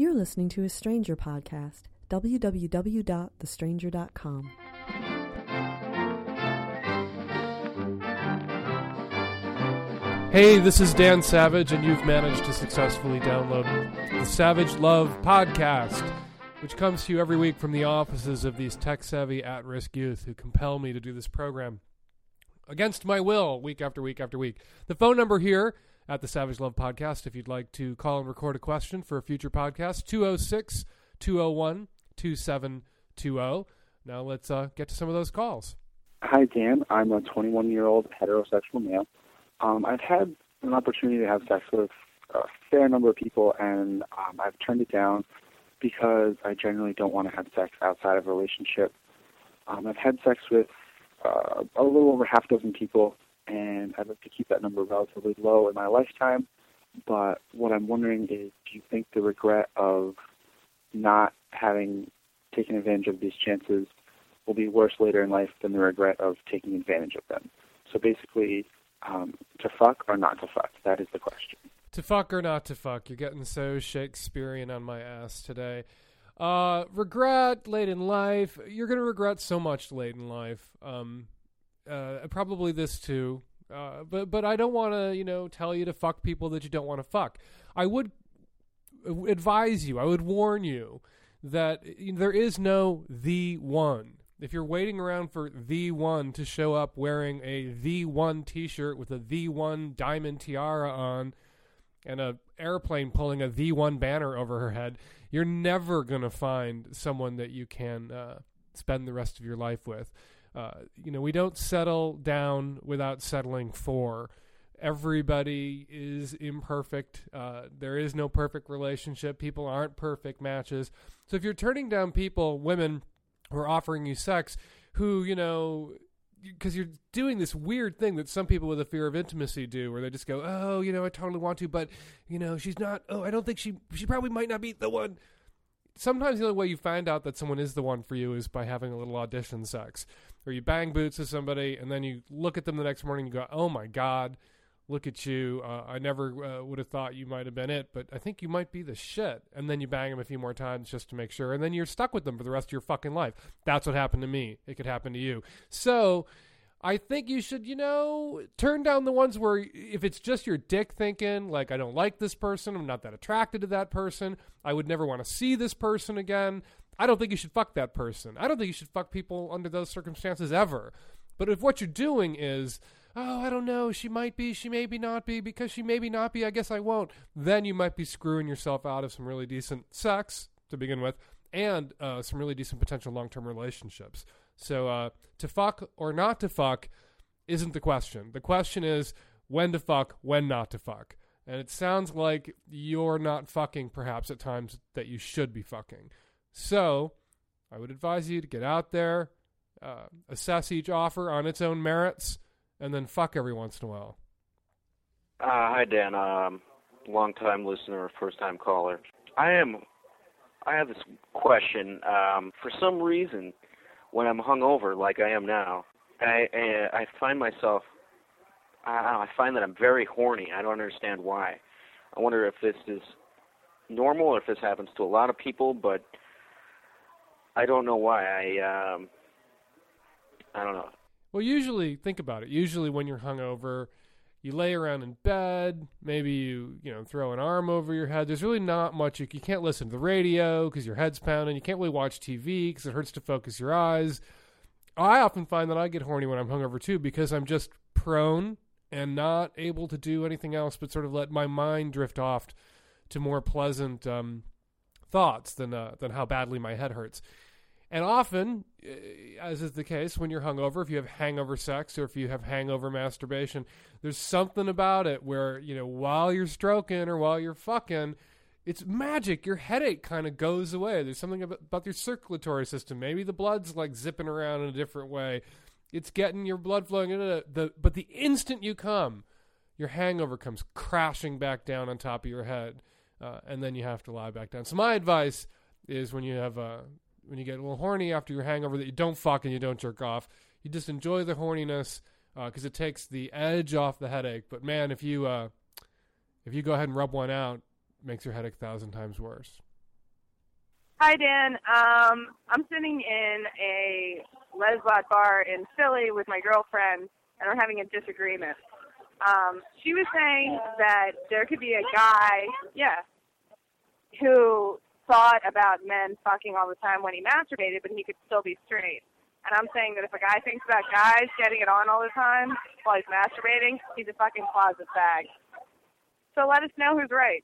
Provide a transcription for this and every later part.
You're listening to a Stranger podcast. www.thestranger.com. Hey, this is Dan Savage, and you've managed to successfully download the Savage Love Podcast, which comes to you every week from the offices of these tech savvy at risk youth who compel me to do this program against my will, week after week after week. The phone number here at the Savage Love Podcast, if you'd like to call and record a question for a future podcast, 206 201 2720. Now let's uh, get to some of those calls. Hi, Dan. I'm a 21 year old heterosexual male. Um, I've had an opportunity to have sex with a fair number of people, and um, I've turned it down because I generally don't want to have sex outside of a relationship. Um, I've had sex with uh, a little over half dozen people, and I'd like to keep that number relatively low in my lifetime. But what I'm wondering is, do you think the regret of not having taken advantage of these chances will be worse later in life than the regret of taking advantage of them? So basically, um, to fuck or not to fuck? That is the question. To fuck or not to fuck? You're getting so Shakespearean on my ass today. Uh, regret late in life. You're gonna regret so much late in life. Um, uh, probably this too. Uh, but but I don't want to you know tell you to fuck people that you don't want to fuck. I would advise you. I would warn you that there is no the one. If you're waiting around for the one to show up wearing a the one T-shirt with a the one diamond tiara on, and a airplane pulling a the one banner over her head, you're never gonna find someone that you can uh, spend the rest of your life with. Uh, you know, we don't settle down without settling for. Everybody is imperfect. Uh, there is no perfect relationship. People aren't perfect matches. So if you're turning down people, women who are offering you sex, who you know, because you're doing this weird thing that some people with a fear of intimacy do, where they just go, "Oh, you know, I totally want to, but you know, she's not. Oh, I don't think she. She probably might not be the one." Sometimes the only way you find out that someone is the one for you is by having a little audition sex, or you bang boots with somebody, and then you look at them the next morning and you go, "Oh my god." look at you. Uh, I never uh, would have thought you might have been it, but I think you might be the shit. And then you bang them a few more times just to make sure, and then you're stuck with them for the rest of your fucking life. That's what happened to me. It could happen to you. So. I think you should, you know, turn down the ones where if it's just your dick thinking, like, I don't like this person, I'm not that attracted to that person, I would never want to see this person again, I don't think you should fuck that person. I don't think you should fuck people under those circumstances ever. But if what you're doing is, oh, I don't know, she might be, she maybe not be, because she maybe not be, I guess I won't, then you might be screwing yourself out of some really decent sex to begin with and uh, some really decent potential long term relationships. So uh, to fuck or not to fuck isn't the question. The question is when to fuck, when not to fuck. And it sounds like you're not fucking perhaps at times that you should be fucking. So I would advise you to get out there, uh, assess each offer on its own merits and then fuck every once in a while. Uh, hi, Dan. Um, long time listener, first time caller. I am. I have this question. Um, for some reason, when I'm hungover, like I am now, I I, find myself. I, I find that I'm very horny. I don't understand why. I wonder if this is normal or if this happens to a lot of people, but I don't know why. I um, I don't know. Well, usually, think about it. Usually, when you're hungover, you lay around in bed. Maybe you, you know, throw an arm over your head. There's really not much. You, you can't listen to the radio because your head's pounding. You can't really watch TV because it hurts to focus your eyes. I often find that I get horny when I'm hungover too because I'm just prone and not able to do anything else but sort of let my mind drift off to more pleasant um, thoughts than uh, than how badly my head hurts. And often, eh, as is the case when you're hungover, if you have hangover sex or if you have hangover masturbation, there's something about it where, you know, while you're stroking or while you're fucking, it's magic. Your headache kind of goes away. There's something about, about your circulatory system. Maybe the blood's like zipping around in a different way. It's getting your blood flowing into the, but the instant you come, your hangover comes crashing back down on top of your head. Uh, and then you have to lie back down. So my advice is when you have a when you get a little horny after your hangover that you don't fuck and you don't jerk off. You just enjoy the horniness because uh, it takes the edge off the headache. But man, if you uh, if you go ahead and rub one out, makes your headache a thousand times worse. Hi, Dan. Um, I'm sitting in a lesbot bar in Philly with my girlfriend, and we're having a disagreement. Um, she was saying that there could be a guy, yeah, who thought about men fucking all the time when he masturbated, but he could still be straight. And I'm saying that if a guy thinks about guys getting it on all the time while he's masturbating, he's a fucking closet bag. So let us know who's right.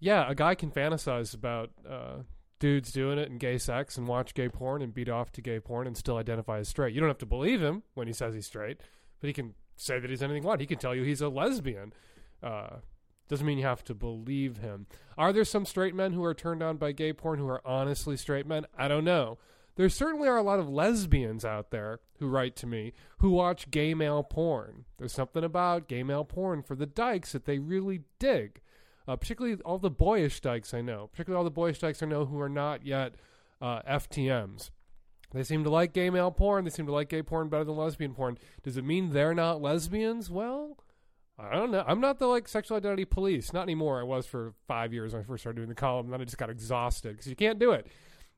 Yeah, a guy can fantasize about uh, dudes doing it in gay sex and watch gay porn and beat off to gay porn and still identify as straight. You don't have to believe him when he says he's straight, but he can say that he's anything wants. He can tell you he's a lesbian. Uh, doesn't mean you have to believe him. Are there some straight men who are turned on by gay porn who are honestly straight men? I don't know. There certainly are a lot of lesbians out there who write to me who watch gay male porn. There's something about gay male porn for the dykes that they really dig. Uh, particularly all the boyish dykes I know, particularly all the boyish dykes I know who are not yet uh, FTMs. They seem to like gay male porn. They seem to like gay porn better than lesbian porn. Does it mean they're not lesbians? Well, I don't know. I'm not the like sexual identity police. Not anymore. I was for five years when I first started doing the column. Then I just got exhausted because you can't do it.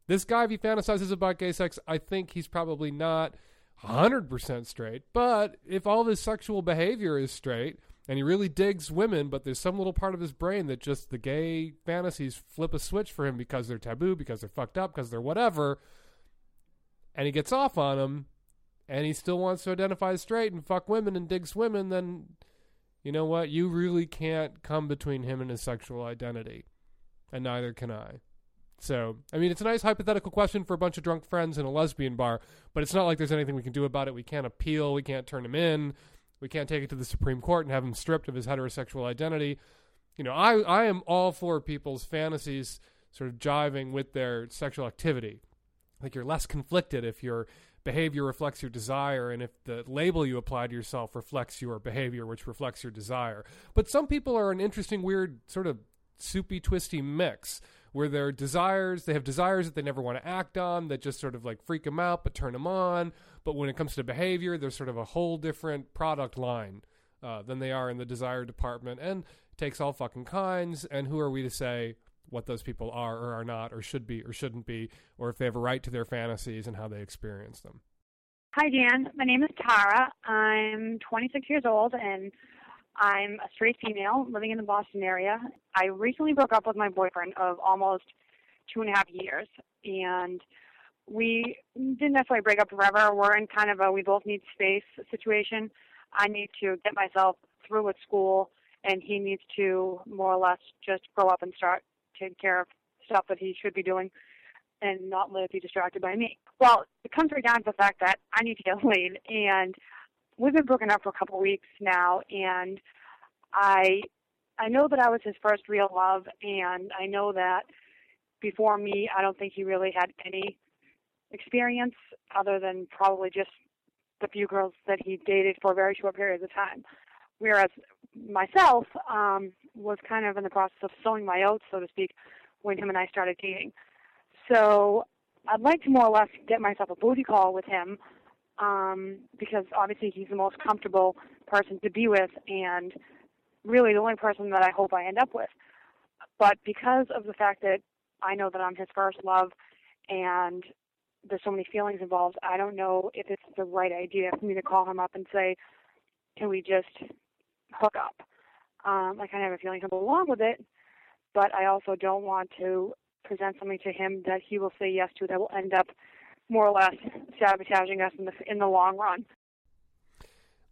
This guy, if he fantasizes about gay sex, I think he's probably not 100% straight. But if all of his sexual behavior is straight and he really digs women, but there's some little part of his brain that just the gay fantasies flip a switch for him because they're taboo, because they're fucked up, because they're whatever, and he gets off on them, and he still wants to identify as straight and fuck women and digs women, then you know what? You really can't come between him and his sexual identity. And neither can I. So, I mean, it's a nice hypothetical question for a bunch of drunk friends in a lesbian bar, but it's not like there's anything we can do about it. We can't appeal. We can't turn him in. We can't take it to the Supreme Court and have him stripped of his heterosexual identity. You know, I, I am all for people's fantasies sort of jiving with their sexual activity. Like you're less conflicted if your behavior reflects your desire and if the label you apply to yourself reflects your behavior, which reflects your desire. But some people are an interesting, weird, sort of soupy, twisty mix where their desires, they have desires that they never want to act on that just sort of like freak them out but turn them on. But when it comes to behavior, they're sort of a whole different product line uh, than they are in the desire department and takes all fucking kinds. And who are we to say what those people are or are not or should be or shouldn't be or if they have a right to their fantasies and how they experience them? Hi, Dan. My name is Tara. I'm 26 years old and I'm a straight female living in the Boston area. I recently broke up with my boyfriend of almost two and a half years, and we didn't necessarily break up forever. We're in kind of a we both need space situation. I need to get myself through with school, and he needs to more or less just grow up and start taking care of stuff that he should be doing and not let it be distracted by me. Well, it comes right down to the fact that I need to get laid, and we've been broken up for a couple of weeks now, and I I know that I was his first real love, and I know that before me, I don't think he really had any experience other than probably just the few girls that he dated for very short periods of time. Whereas myself um, was kind of in the process of sowing my oats, so to speak, when him and I started dating. So I'd like to more or less get myself a booty call with him um, because obviously he's the most comfortable person to be with and really the only person that I hope I end up with. But because of the fact that I know that I'm his first love and there's so many feelings involved, I don't know if it's the right idea for me to call him up and say, can we just hook up? Um, I kind of have a feeling he'll go along with it, but I also don't want to present something to him that he will say yes to that will end up more or less sabotaging us in the in the long run.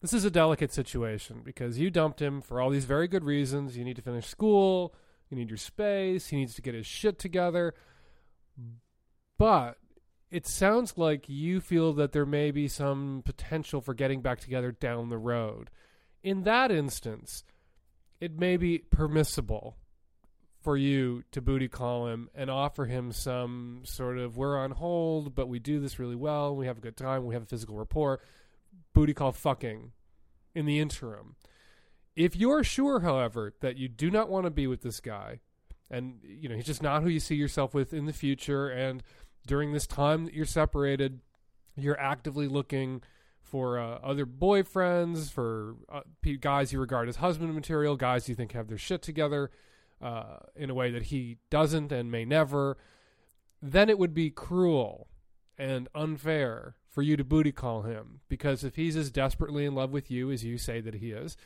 This is a delicate situation because you dumped him for all these very good reasons. You need to finish school, you need your space, he needs to get his shit together. But it sounds like you feel that there may be some potential for getting back together down the road. In that instance, it may be permissible for you to booty call him and offer him some sort of we're on hold, but we do this really well. We have a good time. We have a physical rapport. Booty call fucking in the interim. If you're sure, however, that you do not want to be with this guy, and you know he's just not who you see yourself with in the future, and during this time that you're separated, you're actively looking for uh, other boyfriends, for uh, guys you regard as husband material, guys you think have their shit together uh, in a way that he doesn't and may never. then it would be cruel and unfair for you to booty call him because if he's as desperately in love with you as you say that he is,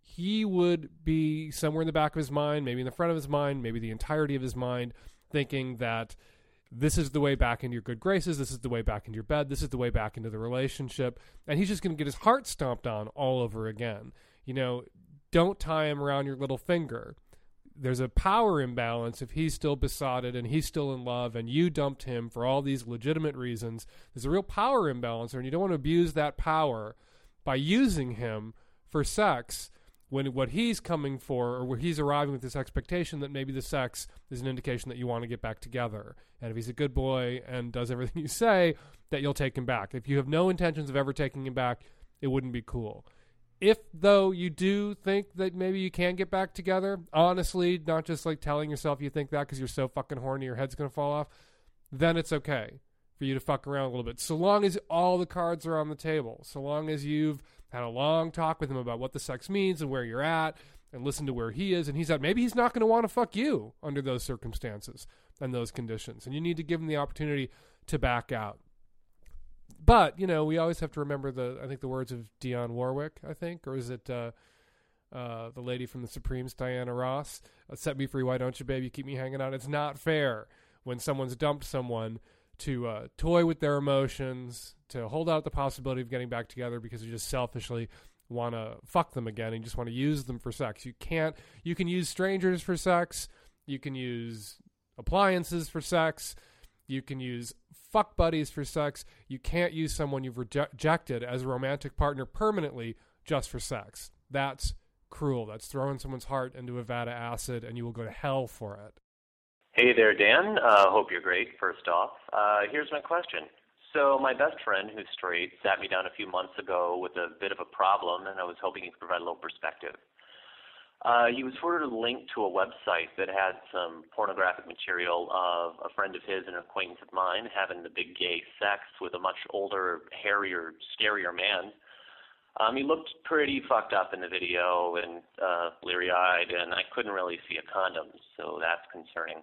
he would be somewhere in the back of his mind, maybe in the front of his mind, maybe the entirety of his mind, thinking that this is the way back into your good graces, this is the way back into your bed, this is the way back into the relationship, and he's just going to get his heart stomped on all over again. You know, don't tie him around your little finger. There's a power imbalance if he's still besotted and he's still in love and you dumped him for all these legitimate reasons. There's a real power imbalance and you don't want to abuse that power by using him for sex when what he's coming for or where he's arriving with this expectation that maybe the sex is an indication that you want to get back together. And if he's a good boy and does everything you say that you'll take him back. If you have no intentions of ever taking him back it wouldn't be cool. If though you do think that maybe you can get back together honestly not just like telling yourself you think that because you're so fucking horny your head's going to fall off then it's okay for you to fuck around a little bit. So long as all the cards are on the table so long as you've had a long talk with him about what the sex means and where you're at and listen to where he is. And he's at maybe he's not going to want to fuck you under those circumstances and those conditions. And you need to give him the opportunity to back out. But you know we always have to remember the i think the words of dionne warwick i think or is it uh, uh, the lady from the supremes diana ross uh, set me free why don't you babe? You keep me hanging on. it's not fair when someone's dumped someone to uh, toy with their emotions, to hold out the possibility of getting back together because you just selfishly want to fuck them again and you just want to use them for sex. You can't. You can use strangers for sex. You can use appliances for sex. You can use fuck buddies for sex. You can't use someone you've rejected as a romantic partner permanently just for sex. That's cruel. That's throwing someone's heart into a vat of acid, and you will go to hell for it. Hey there, Dan. Uh, hope you're great, first off. Uh, here's my question. So, my best friend, who's straight, sat me down a few months ago with a bit of a problem, and I was hoping he could provide a little perspective. Uh, he was forwarded a link to a website that had some pornographic material of a friend of his and an acquaintance of mine having the big gay sex with a much older, hairier, scarier man. Um, he looked pretty fucked up in the video and uh, leery eyed, and I couldn't really see a condom, so that's concerning.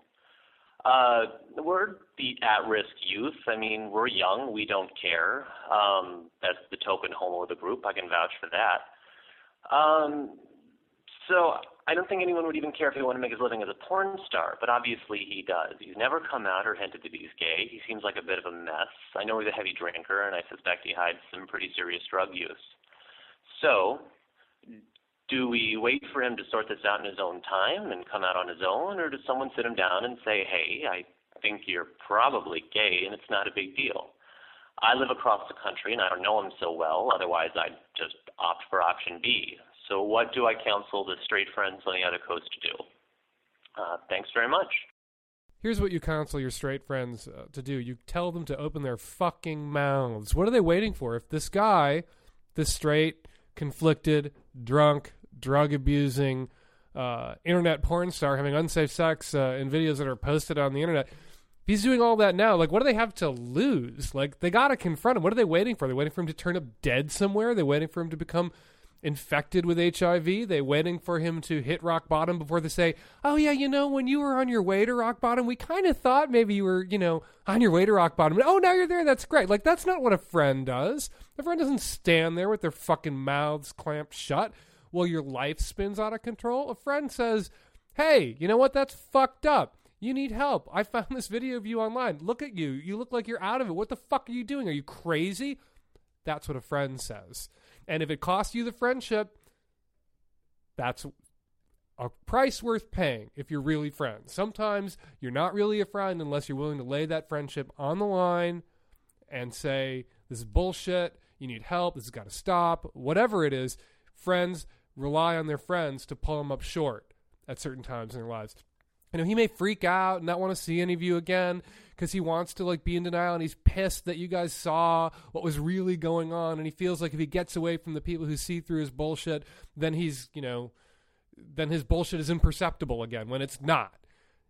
Uh, we're the at-risk youth. I mean, we're young. We don't care. Um, that's the token homo of the group. I can vouch for that. Um, so I don't think anyone would even care if he wanted to make his living as a porn star, but obviously he does. He's never come out or hinted that he's gay. He seems like a bit of a mess. I know he's a heavy drinker, and I suspect he hides some pretty serious drug use. So, do we wait for him to sort this out in his own time and come out on his own, or does someone sit him down and say, hey, I think you're probably gay and it's not a big deal? I live across the country and I don't know him so well, otherwise I'd just opt for option B. So, what do I counsel the straight friends on the other coast to do? Uh, thanks very much. Here's what you counsel your straight friends uh, to do. You tell them to open their fucking mouths. What are they waiting for? If this guy, this straight, conflicted, drunk, drug abusing, uh, internet porn star having unsafe sex uh, in videos that are posted on the internet. If he's doing all that now, like, what do they have to lose? Like, they got to confront him. What are they waiting for? They're they waiting for him to turn up dead somewhere? They're they waiting for him to become infected with HIV? They waiting for him to hit rock bottom before they say, "Oh yeah, you know, when you were on your way to rock bottom, we kind of thought maybe you were, you know, on your way to rock bottom. Oh, now you're there. That's great." Like that's not what a friend does. A friend doesn't stand there with their fucking mouths clamped shut while your life spins out of control. A friend says, "Hey, you know what? That's fucked up." You need help. I found this video of you online. Look at you. You look like you're out of it. What the fuck are you doing? Are you crazy? That's what a friend says. And if it costs you the friendship, that's a price worth paying if you're really friends. Sometimes you're not really a friend unless you're willing to lay that friendship on the line and say, This is bullshit. You need help. This has got to stop. Whatever it is, friends rely on their friends to pull them up short at certain times in their lives. You know, he may freak out and not want to see any of you again because he wants to like be in denial and he's pissed that you guys saw what was really going on and he feels like if he gets away from the people who see through his bullshit, then he's, you know, then his bullshit is imperceptible again when it's not.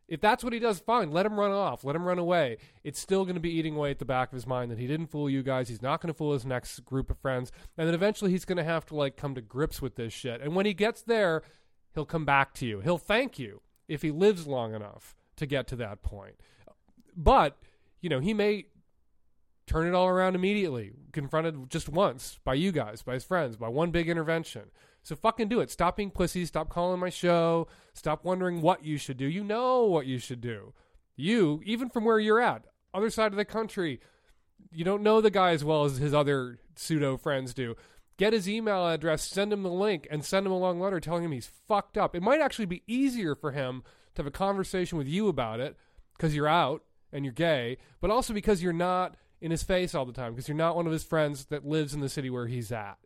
If that's what he does, fine. Let him run off. Let him run away. It's still going to be eating away at the back of his mind that he didn't fool you guys. He's not going to fool his next group of friends. And then eventually he's going to have to like come to grips with this shit. And when he gets there, he'll come back to you. He'll thank you if he lives long enough to get to that point. But you know he may turn it all around immediately, confronted just once by you guys, by his friends, by one big intervention. So fucking do it. Stop being pussy. Stop calling my show. Stop wondering what you should do. You know what you should do. You, even from where you're at, other side of the country, you don't know the guy as well as his other pseudo friends do. Get his email address, send him the link, and send him a long letter telling him he's fucked up. It might actually be easier for him to have a conversation with you about it because you're out and you're gay, but also because you're not in his face all the time because you're not one of his friends that lives in the city where he's at.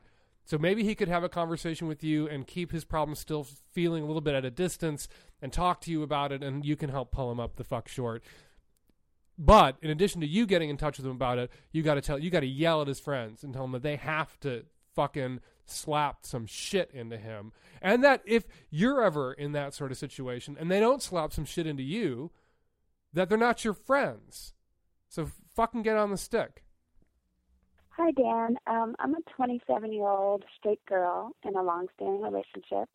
So maybe he could have a conversation with you and keep his problem still feeling a little bit at a distance and talk to you about it, and you can help pull him up the fuck short. But in addition to you getting in touch with him about it, you got to tell, you got to yell at his friends and tell them that they have to fucking slap some shit into him, and that if you're ever in that sort of situation and they don't slap some shit into you, that they're not your friends. So fucking get on the stick. Hi, Dan. Um, I'm a 27 year old straight girl in a long standing relationship,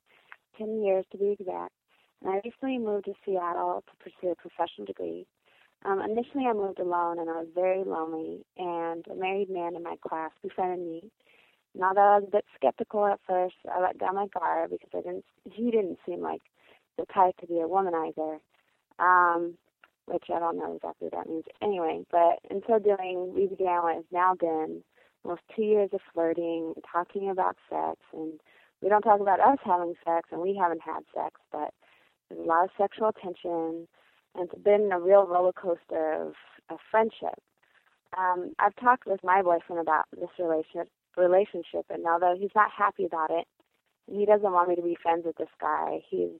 10 years to be exact. And I recently moved to Seattle to pursue a professional degree. Um, initially, I moved alone and I was very lonely, and a married man in my class befriended me. And although I was a bit skeptical at first, I let down my guard because I didn't, he didn't seem like the type to be a womanizer. Um, which I don't know exactly what that means anyway. But in so doing, we began what has now been almost two years of flirting, talking about sex, and we don't talk about us having sex, and we haven't had sex, but there's a lot of sexual tension, and it's been a real roller coaster of, of friendship. Um, I've talked with my boyfriend about this relationship, relationship, and although he's not happy about it, and he doesn't want me to be friends with this guy, he's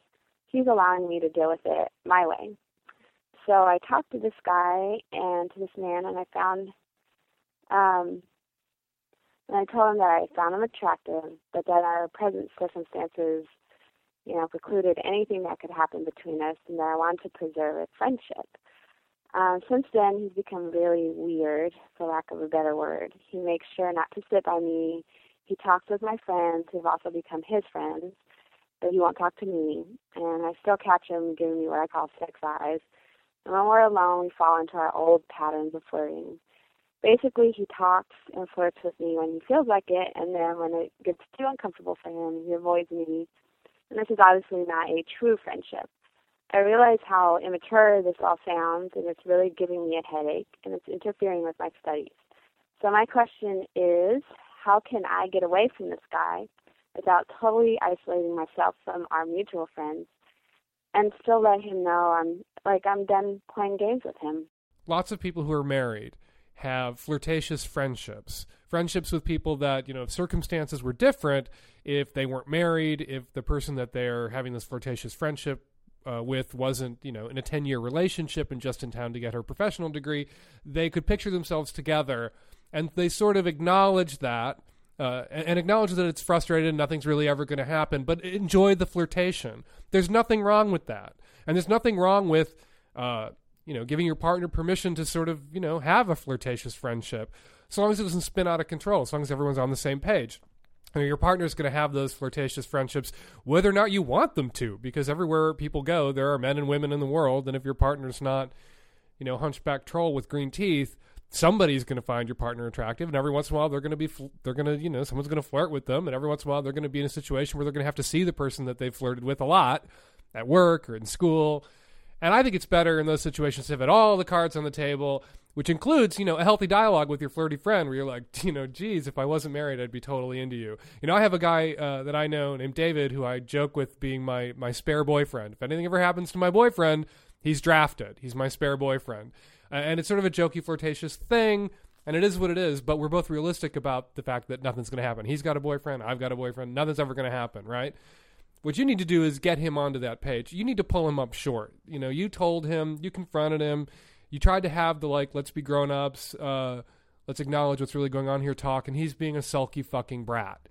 he's allowing me to deal with it my way so I talked to this guy and to this man, and I found, um, and I told him that I found him attractive, but that our present circumstances, you know, precluded anything that could happen between us, and that I wanted to preserve a friendship. Um, since then, he's become really weird, for lack of a better word. He makes sure not to sit by me. He talks with my friends, who've also become his friends, but he won't talk to me. And I still catch him giving me what I call sex eyes and when we're alone, we fall into our old patterns of flirting. Basically, he talks and flirts with me when he feels like it, and then when it gets too uncomfortable for him, he avoids me. And this is obviously not a true friendship. I realize how immature this all sounds, and it's really giving me a headache, and it's interfering with my studies. So my question is, how can I get away from this guy without totally isolating myself from our mutual friends and still let him know I'm like I'm done playing games with him. Lots of people who are married have flirtatious friendships. Friendships with people that, you know, if circumstances were different, if they weren't married, if the person that they're having this flirtatious friendship uh, with wasn't, you know, in a 10 year relationship and just in town to get her professional degree, they could picture themselves together and they sort of acknowledge that uh, and, and, acknowledge that it's frustrated and nothing's really ever going to happen, but enjoy the flirtation. There's nothing wrong with that, and there's nothing wrong with uh, you know giving your partner permission to sort of you know have a flirtatious friendship, as long as it doesn't spin out of control, as long as everyone's on the same page. And your partner's going to have those flirtatious friendships, whether or not you want them to, because everywhere people go, there are men and women in the world, and if your partner's not, you know, hunchback troll with green teeth, somebody's going to find your partner attractive and every once in a while they're going to be they're going to you know someone's going to flirt with them and every once in a while they're going to be in a situation where they're going to have to see the person that they've flirted with a lot at work or in school and i think it's better in those situations to have all the cards on the table which includes you know a healthy dialogue with your flirty friend where you're like you know geez if i wasn't married i'd be totally into you you know i have a guy uh, that i know named david who i joke with being my my spare boyfriend if anything ever happens to my boyfriend he's drafted he's my spare boyfriend uh, and it's sort of a jokey, flirtatious thing. And it is what it is, but we're both realistic about the fact that nothing's going to happen. He's got a boyfriend, I've got a boyfriend, nothing's ever going to happen, right? What you need to do is get him onto that page. You need to pull him up short. You know, you told him, you confronted him, you tried to have the like, let's be grown ups, uh, let's acknowledge what's really going on here talk, and he's being a sulky fucking brat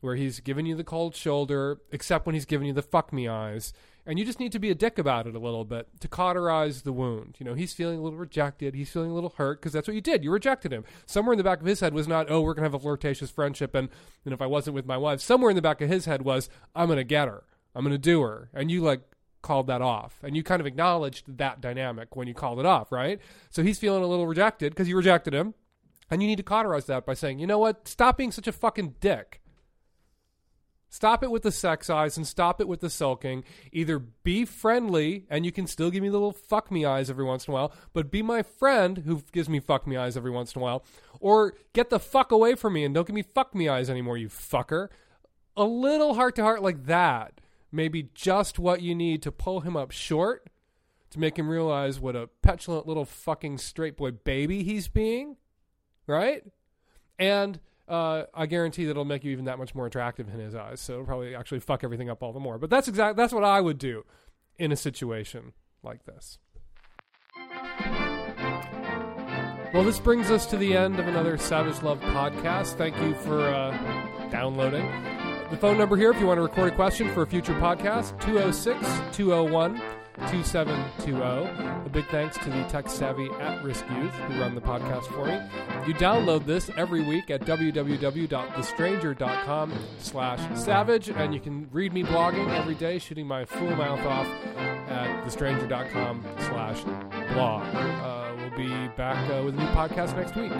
where he's giving you the cold shoulder, except when he's giving you the fuck me eyes. And you just need to be a dick about it a little bit to cauterize the wound. You know, he's feeling a little rejected. He's feeling a little hurt because that's what you did. You rejected him. Somewhere in the back of his head was not, oh, we're going to have a flirtatious friendship. And, and if I wasn't with my wife, somewhere in the back of his head was, I'm going to get her. I'm going to do her. And you like called that off. And you kind of acknowledged that dynamic when you called it off, right? So he's feeling a little rejected because you rejected him. And you need to cauterize that by saying, you know what? Stop being such a fucking dick. Stop it with the sex eyes and stop it with the sulking. Either be friendly and you can still give me the little fuck me eyes every once in a while, but be my friend who gives me fuck me eyes every once in a while. Or get the fuck away from me and don't give me fuck me eyes anymore, you fucker. A little heart to heart like that may be just what you need to pull him up short, to make him realize what a petulant little fucking straight boy baby he's being, right? And uh, I guarantee that it'll make you even that much more attractive in his eyes. So it'll probably actually fuck everything up all the more. But that's exactly That's what I would do in a situation like this. Well, this brings us to the end of another Savage Love podcast. Thank you for uh, downloading. The phone number here, if you want to record a question for a future podcast, 206 201 2720. A big thanks to the tech savvy at risk youth who run the podcast for me. You download this every week at www.thestranger.com slash savage, and you can read me blogging every day, shooting my full mouth off at thestranger.com slash blog. Uh, we'll be back uh, with a new podcast next week.